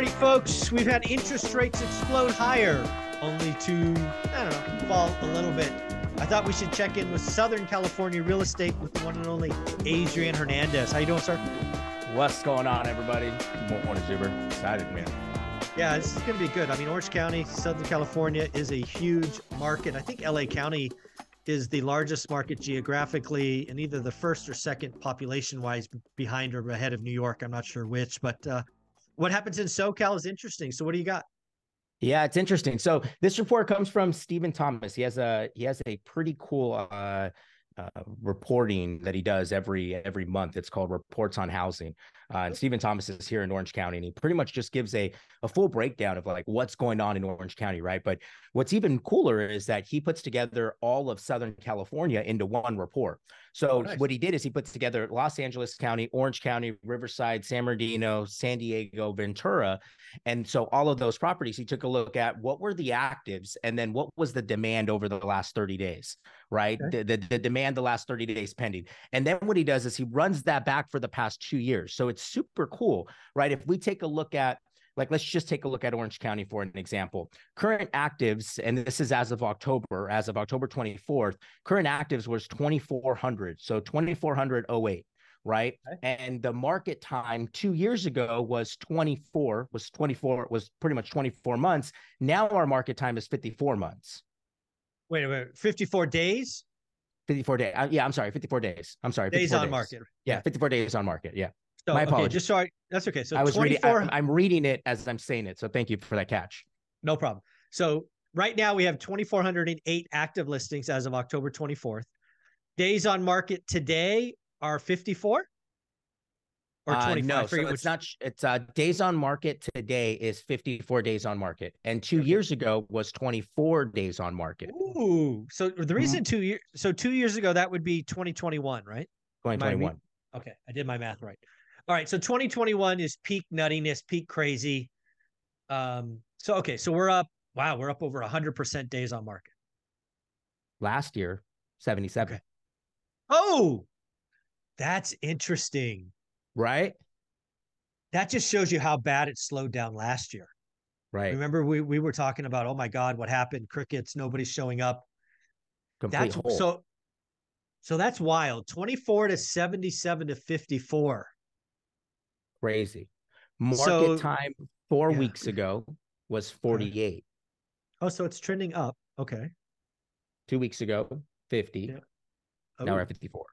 Alrighty, folks, we've had interest rates explode higher, only to, I don't know, fall a little bit. I thought we should check in with Southern California real estate with the one and only Adrian Hernandez. How you doing, sir? What's going on, everybody? Morning, Zuber. Excited, man. Yeah, this is going to be good. I mean, Orange County, Southern California is a huge market. I think LA County is the largest market geographically and either the first or second population wise behind or ahead of New York. I'm not sure which, but uh, what happens in SoCal is interesting. So what do you got? Yeah, it's interesting. So this report comes from Steven Thomas. He has a he has a pretty cool uh, uh, reporting that he does every every month. It's called Reports on Housing. Uh, and Steven Thomas is here in Orange County, and he pretty much just gives a a full breakdown of like what's going on in Orange County, right? But what's even cooler is that he puts together all of Southern California into one report. So nice. what he did is he puts together Los Angeles County, Orange County, Riverside, San Bernardino, San Diego, Ventura, and so all of those properties, he took a look at what were the actives and then what was the demand over the last 30 days, right? Okay. The, the, the demand the last 30 days pending. And then what he does is he runs that back for the past two years. So it's super cool, right? If we take a look at like let's just take a look at Orange County for an example. Current actives, and this is as of October, as of October 24th, current actives was 2,400. So 2,408 right? Okay. And the market time two years ago was 24, was 24, was pretty much 24 months. Now our market time is 54 months. Wait a minute, 54 days? 54 days. Uh, yeah, I'm sorry, 54 days. I'm sorry. Days on days. market. Yeah, 54 days on market. Yeah. So, My apologies. Okay, just sorry. That's okay. So I was 24... reading. I, I'm reading it as I'm saying it. So thank you for that catch. No problem. So right now we have 2,408 active listings as of October 24th. Days on market today are 54 or 25? Uh, no, so it's not. It's uh, days on market today is 54 days on market, and two okay. years ago was 24 days on market. Ooh, so the mm-hmm. reason two years, so two years ago that would be 2021, right? 2021. okay, I did my math right. All right, so 2021 is peak nuttiness, peak crazy. Um, so okay, so we're up. Wow, we're up over 100% days on market. Last year, 77. Okay. Oh, that's interesting. Right? That just shows you how bad it slowed down last year. Right. Remember, we, we were talking about, oh my God, what happened? Crickets, nobody's showing up. Complete that's hole. so so that's wild. 24 to 77 to 54. Crazy. Market so, time four yeah. weeks ago was 48. Oh, so it's trending up. Okay. Two weeks ago, 50. Yeah. Oh. Now we're at 54.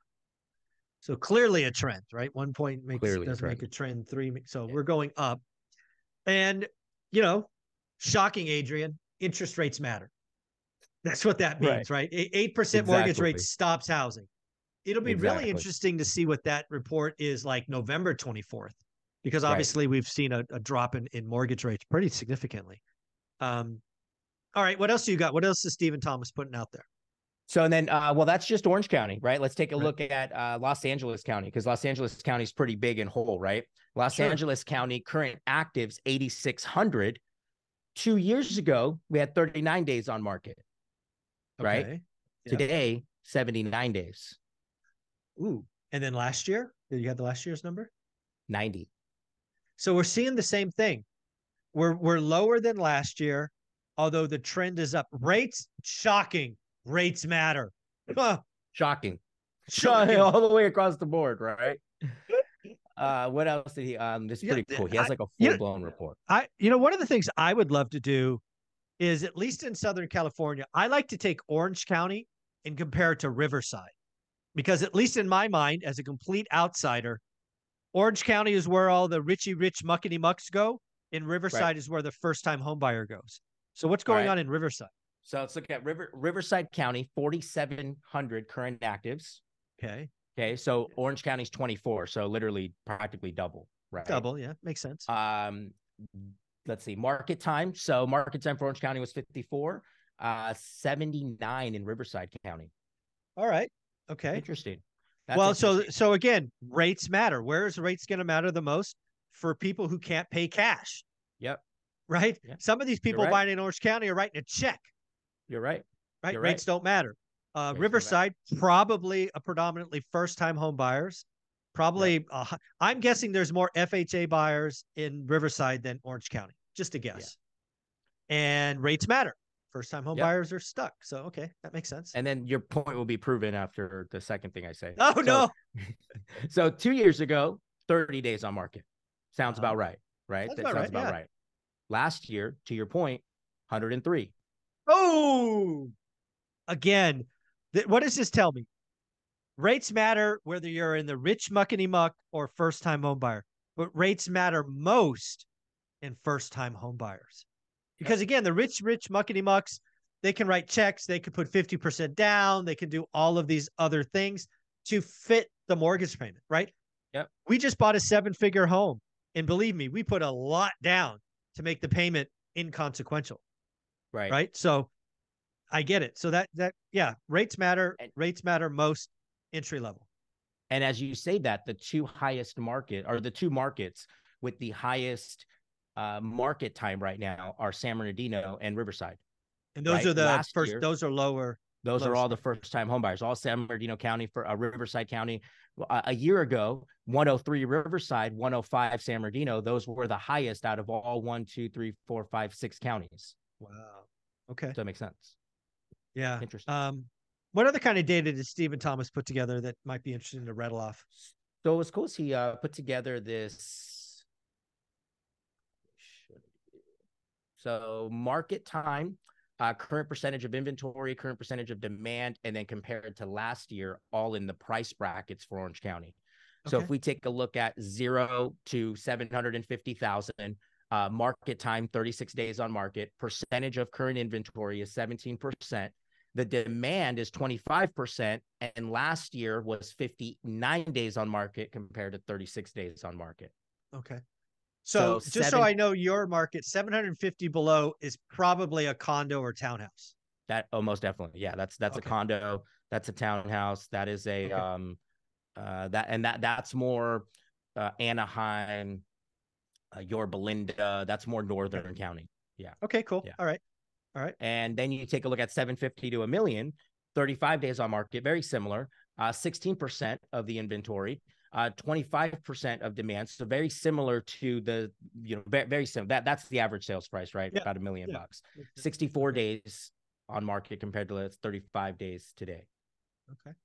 So clearly a trend, right? One point makes clearly does make a trend. Three, so yeah. we're going up, and you know, shocking, Adrian. Interest rates matter. That's what that means, right? Eight percent exactly. mortgage rate stops housing. It'll be exactly. really interesting to see what that report is like November twenty fourth, because obviously right. we've seen a, a, drop in, in mortgage rates pretty significantly. Um, all right, what else do you got? What else is Steven Thomas putting out there? So and then, uh, well, that's just Orange County, right? Let's take a right. look at uh, Los Angeles County because Los Angeles County is pretty big and whole, right? Los sure. Angeles County current actives 8,600. Two years ago, we had 39 days on market, right? Okay. Yeah. Today, 79 days. Ooh, and then last year, did you have the last year's number? 90. So we're seeing the same thing. We're we're lower than last year, although the trend is up. Rates shocking rates matter. Shocking. Shocking all the way across the board, right? Uh, what else did he? Um, this is pretty yeah, cool. He has like a full blown report. I, you know, one of the things I would love to do is at least in Southern California, I like to take Orange County and compare it to Riverside, because at least in my mind, as a complete outsider, Orange County is where all the richy rich muckety mucks go, and Riverside right. is where the first time homebuyer goes. So what's going right. on in Riverside? So let's look at River Riverside County, 4,700 current actives. Okay. Okay. So Orange County's 24. So literally practically double. right? Double, yeah, makes sense. Um, let's see, market time. So market time for Orange County was 54, uh, 79 in Riverside County. All right. Okay. Interesting. That's well, so so again, rates matter. Where is rates going to matter the most for people who can't pay cash? Yep. Right. Yep. Some of these people right. buying in Orange County are writing a check. You're right. Right. You're rates right. don't matter. Uh, Riverside, probably a predominantly first-time home buyers. Probably, yep. uh, I'm guessing there's more FHA buyers in Riverside than Orange County. Just a guess. Yeah. And rates matter. First time home yep. buyers are stuck. So, okay, that makes sense. And then your point will be proven after the second thing I say. Oh, so, no. so, two years ago, 30 days on market. Sounds uh-huh. about right, right? That sounds right, about yeah. right. Last year, to your point, 103. Oh, again, th- what does this tell me? Rates matter whether you're in the rich muckety muck or first time home buyer, but rates matter most in first time home buyers. Because again, the rich, rich muckety mucks, they can write checks, they can put 50% down, they can do all of these other things to fit the mortgage payment, right? Yep. We just bought a seven figure home. And believe me, we put a lot down to make the payment inconsequential. Right. Right. So I get it. So that, that, yeah, rates matter. And, rates matter most entry level. And as you say that, the two highest market or the two markets with the highest uh, market time right now are San Bernardino and Riverside. And those right? are the Last first, year, those are lower. Those are all the first time homebuyers, all San Bernardino County for uh, Riverside County. Uh, a year ago, 103 Riverside, 105 San Bernardino. Those were the highest out of all one, two, three, four, five, six counties. Wow. Okay. Does that make sense? Yeah. Interesting. Um, what other kind of data did Steven Thomas put together that might be interesting to rattle off? So it was cool. He uh, put together this So market time, uh, current percentage of inventory, current percentage of demand, and then compared to last year, all in the price brackets for Orange County. Okay. So if we take a look at zero to 750,000, uh, market time, 36 days on market, percentage of current inventory is 17%. The demand is 25%. And last year was 59 days on market compared to 36 days on market. Okay. So, so just seven, so I know your market, 750 below is probably a condo or townhouse. That oh most definitely. Yeah, that's that's okay. a condo, that's a townhouse, that is a okay. um uh that and that that's more uh Anaheim, uh, Yorba Linda, that's more northern okay. county. Yeah. Okay, cool. Yeah. All right. All right. And then you take a look at 750 to a million, 35 days on market, very similar. Uh 16% of the inventory uh, 25% of demand. So very similar to the, you know, very, very similar. That that's the average sales price, right? Yeah. About a million yeah. bucks. 64 days on market compared to let's 35 days today. Okay.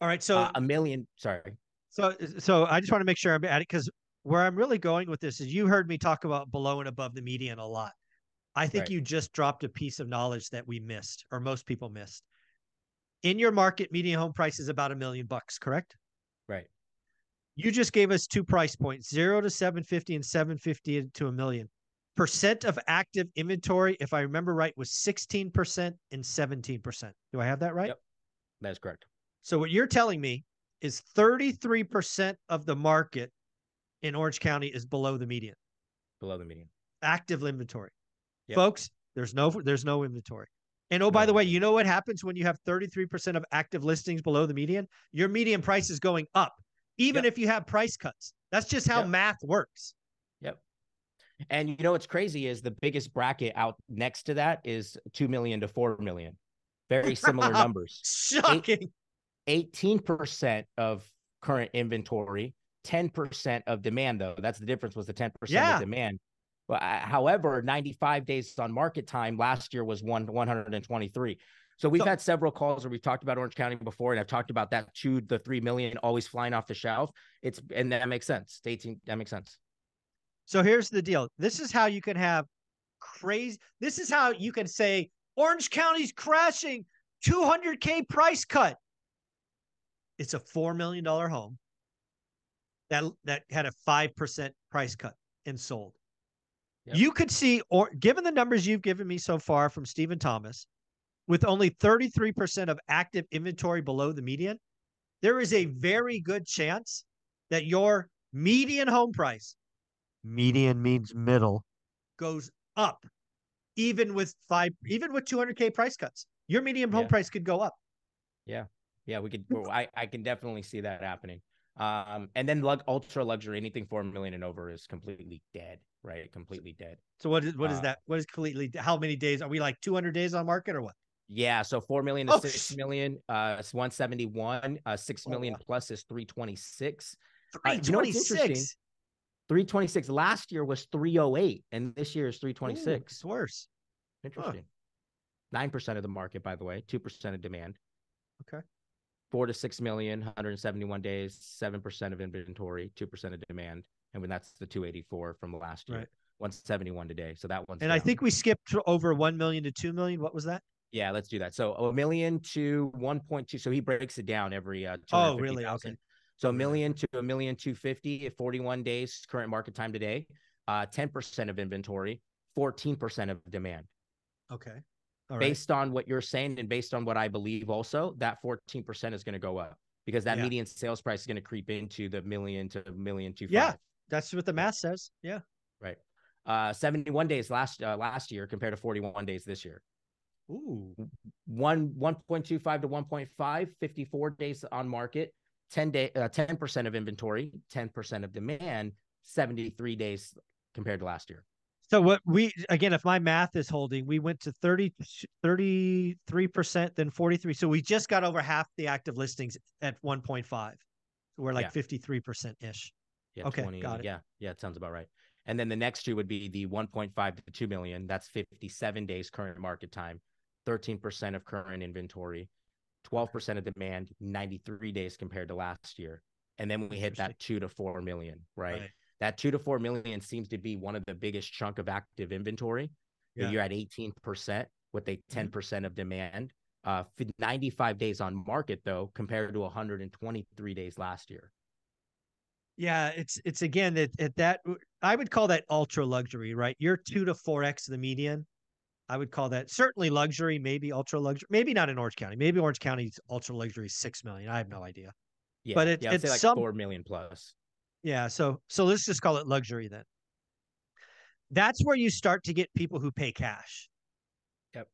All right. So uh, a million, sorry. So so I just want to make sure I'm at it because where I'm really going with this is you heard me talk about below and above the median a lot. I think right. you just dropped a piece of knowledge that we missed or most people missed. In your market, median home price is about a million bucks, correct? Right. You just gave us two price points, zero to 750 and 750 to a million. Percent of active inventory, if I remember right, was 16% and 17%. Do I have that right? Yep. That's correct. So what you're telling me is 33% of the market in Orange County is below the median. Below the median. Active inventory. Yep. Folks, there's no there's no inventory. And oh, by the way, you know what happens when you have 33% of active listings below the median? Your median price is going up even yep. if you have price cuts. That's just how yep. math works. Yep. And you know what's crazy is the biggest bracket out next to that is 2 million to 4 million. Very similar numbers. Shocking. 18% of current inventory, 10% of demand, though. That's the difference, was the 10% yeah. of demand. Well, uh, however, 95 days on market time last year was one 123. So we've so, had several calls where we've talked about Orange County before, and I've talked about that two, the three million always flying off the shelf. It's and that makes sense. 18, that makes sense. So here's the deal. This is how you can have crazy. This is how you can say Orange County's crashing, 200k price cut. It's a four million dollar home that that had a five percent price cut and sold. Yep. You could see, or given the numbers you've given me so far from Steven Thomas, with only 33% of active inventory below the median, there is a very good chance that your median home price, median means middle, goes up, even with five, even with 200k price cuts. Your median home yeah. price could go up. Yeah, yeah, we could. I I can definitely see that happening. Um, and then lug, ultra luxury, anything four million and over is completely dead, right? Completely dead. So what is what is uh, that? What is completely? How many days are we like 200 days on market or what? Yeah, so four million to oh, six million. Uh, it's one seventy one. Uh, six oh, million plus is three twenty six. Three twenty six. Three twenty six. Last year was three oh eight, and this year is three twenty six. It's worse. Interesting. Nine percent of the market, by the way. Two percent of demand. Okay. Four to six million, 171 days, seven percent of inventory, two percent of demand, and when that's the 284 from last year. Right. 171 today. So that one's and down. I think we skipped over 1 million to 2 million. What was that? Yeah, let's do that. So a million to 1.2. So he breaks it down every uh oh really okay. So a million to a million two fifty at 41 days current market time today. Uh 10% of inventory, 14% of demand. Okay. Based on what you're saying and based on what I believe also, that 14% is going to go up because that yeah. median sales price is going to creep into the million to million two. Yeah. That's what the math says. Yeah. Right. Uh 71 days last uh, last year compared to 41 days this year. Ooh. One 1.25 to 1.5, 54 days on market, 10 day uh, 10% of inventory, 10% of demand, 73 days compared to last year. So what we again, if my math is holding, we went to 30 33%, then 43. So we just got over half the active listings at 1.5. So we're like yeah. 53% ish. Yeah, okay, 20, got it. Yeah, yeah, it sounds about right. And then the next two would be the 1.5 to 2 million. That's 57 days current market time. 13% of current inventory, 12% of demand, 93 days compared to last year. And then we hit that two to four million, right? right? That two to four million seems to be one of the biggest chunk of active inventory. Yeah. You're at 18% with a 10% mm-hmm. of demand. Uh, 95 days on market though, compared to 123 days last year. Yeah, it's it's again at, at that I would call that ultra luxury, right? You're two to four x the median. I would call that certainly luxury, maybe ultra luxury, maybe not in Orange County. Maybe Orange County's ultra luxury six million. I have no idea. Yeah, but it, yeah, it's like some, four million plus. Yeah, so so let's just call it luxury then. That's where you start to get people who pay cash. Yep.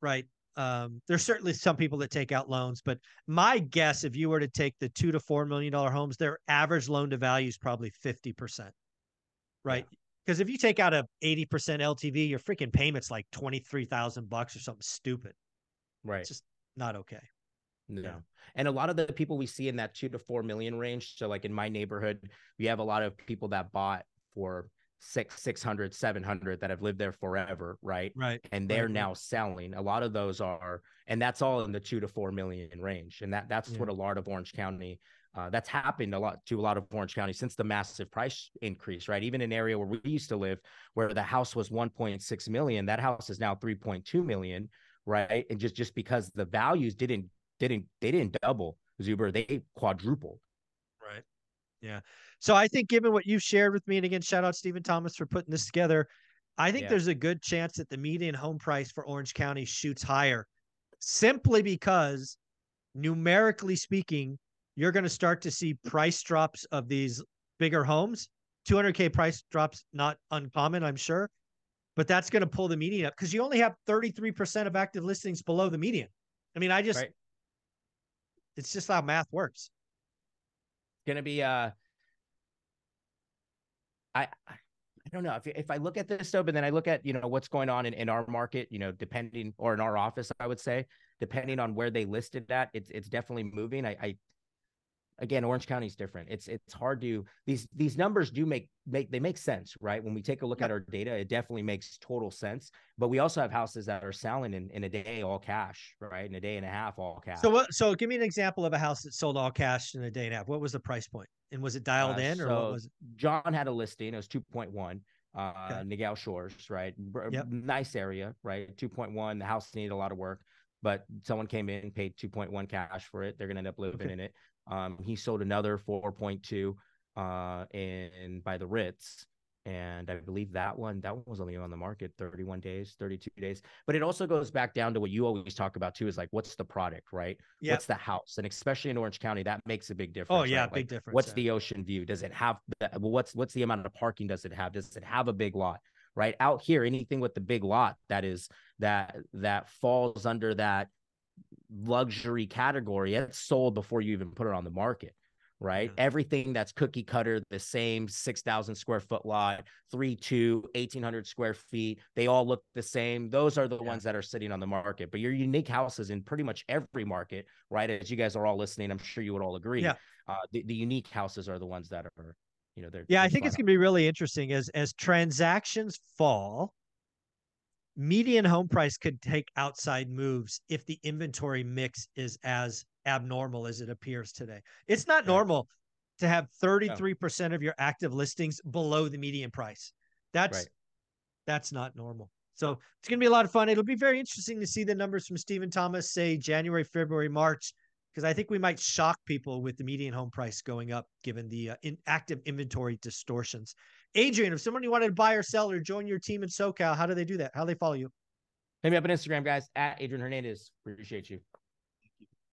Right. Um, there's certainly some people that take out loans, but my guess, if you were to take the two to four million dollar homes, their average loan to value is probably fifty percent. Right. Yeah. Because if you take out a 80% LTV, your freaking payment's like 23,000 bucks or something stupid. Right. It's just not okay. No. Yeah. And a lot of the people we see in that two to four million range. So, like in my neighborhood, we have a lot of people that bought for six, 600, 700 that have lived there forever. Right. Right. And they're right. now selling. A lot of those are, and that's all in the two to four million range. And that that's yeah. what a lot of Orange County uh, that's happened a lot to a lot of Orange County since the massive price increase, right? Even in an area where we used to live, where the house was 1.6 million, that house is now 3.2 million, right? And just just because the values didn't didn't they didn't double, Zuber, they quadrupled. Right. Yeah. So I think given what you've shared with me, and again, shout out Steven Thomas for putting this together. I think yeah. there's a good chance that the median home price for Orange County shoots higher simply because numerically speaking, you're going to start to see price drops of these bigger homes. 200K price drops, not uncommon, I'm sure, but that's going to pull the median up because you only have 33% of active listings below the median. I mean, I just, right. it's just how math works. Going to be, uh, I, I don't know if, if I look at this though, but then I look at, you know, what's going on in, in our market, you know, depending or in our office, I would say, depending on where they listed that, it's, it's definitely moving. I, I again orange county is different it's it's hard to these these numbers do make make they make sense right when we take a look at our data it definitely makes total sense but we also have houses that are selling in, in a day all cash right in a day and a half all cash so what so give me an example of a house that sold all cash in a day and a half what was the price point and was it dialed uh, in or so what was it john had a listing it was 2.1 uh okay. Niguel Shores, right? Yep. Nice area, right? 2.1. The house needed a lot of work, but someone came in, paid 2.1 cash for it. They're gonna end up living okay. in it. Um, he sold another 4.2 uh, in by the Ritz, and I believe that one that one was only on the market 31 days, 32 days. But it also goes back down to what you always talk about too is like what's the product, right? Yep. What's the house? And especially in Orange County, that makes a big difference. Oh yeah, right? big like, difference. What's yeah. the ocean view? Does it have the, what's what's the amount of parking does it have? Does it have a big lot? Right out here, anything with the big lot that is that that falls under that luxury category, it's sold before you even put it on the market right? Yeah. Everything that's cookie cutter, the same 6,000 square foot lot, 3 2, 1,800 square feet, they all look the same. Those are the yeah. ones that are sitting on the market. But your unique houses in pretty much every market, right? As you guys are all listening, I'm sure you would all agree. Yeah. Uh, the, the unique houses are the ones that are, you know, they're. Yeah, they're I think it's going to be really interesting as as transactions fall. Median home price could take outside moves if the inventory mix is as abnormal as it appears today. It's not yeah. normal to have 33% of your active listings below the median price. That's right. that's not normal. So it's going to be a lot of fun. It'll be very interesting to see the numbers from Steven Thomas say January, February, March because I think we might shock people with the median home price going up given the uh, in active inventory distortions. Adrian, if somebody wanted to buy or sell or join your team in SoCal, how do they do that? How do they follow you? Hit me up on Instagram, guys, at Adrian Hernandez. Appreciate you.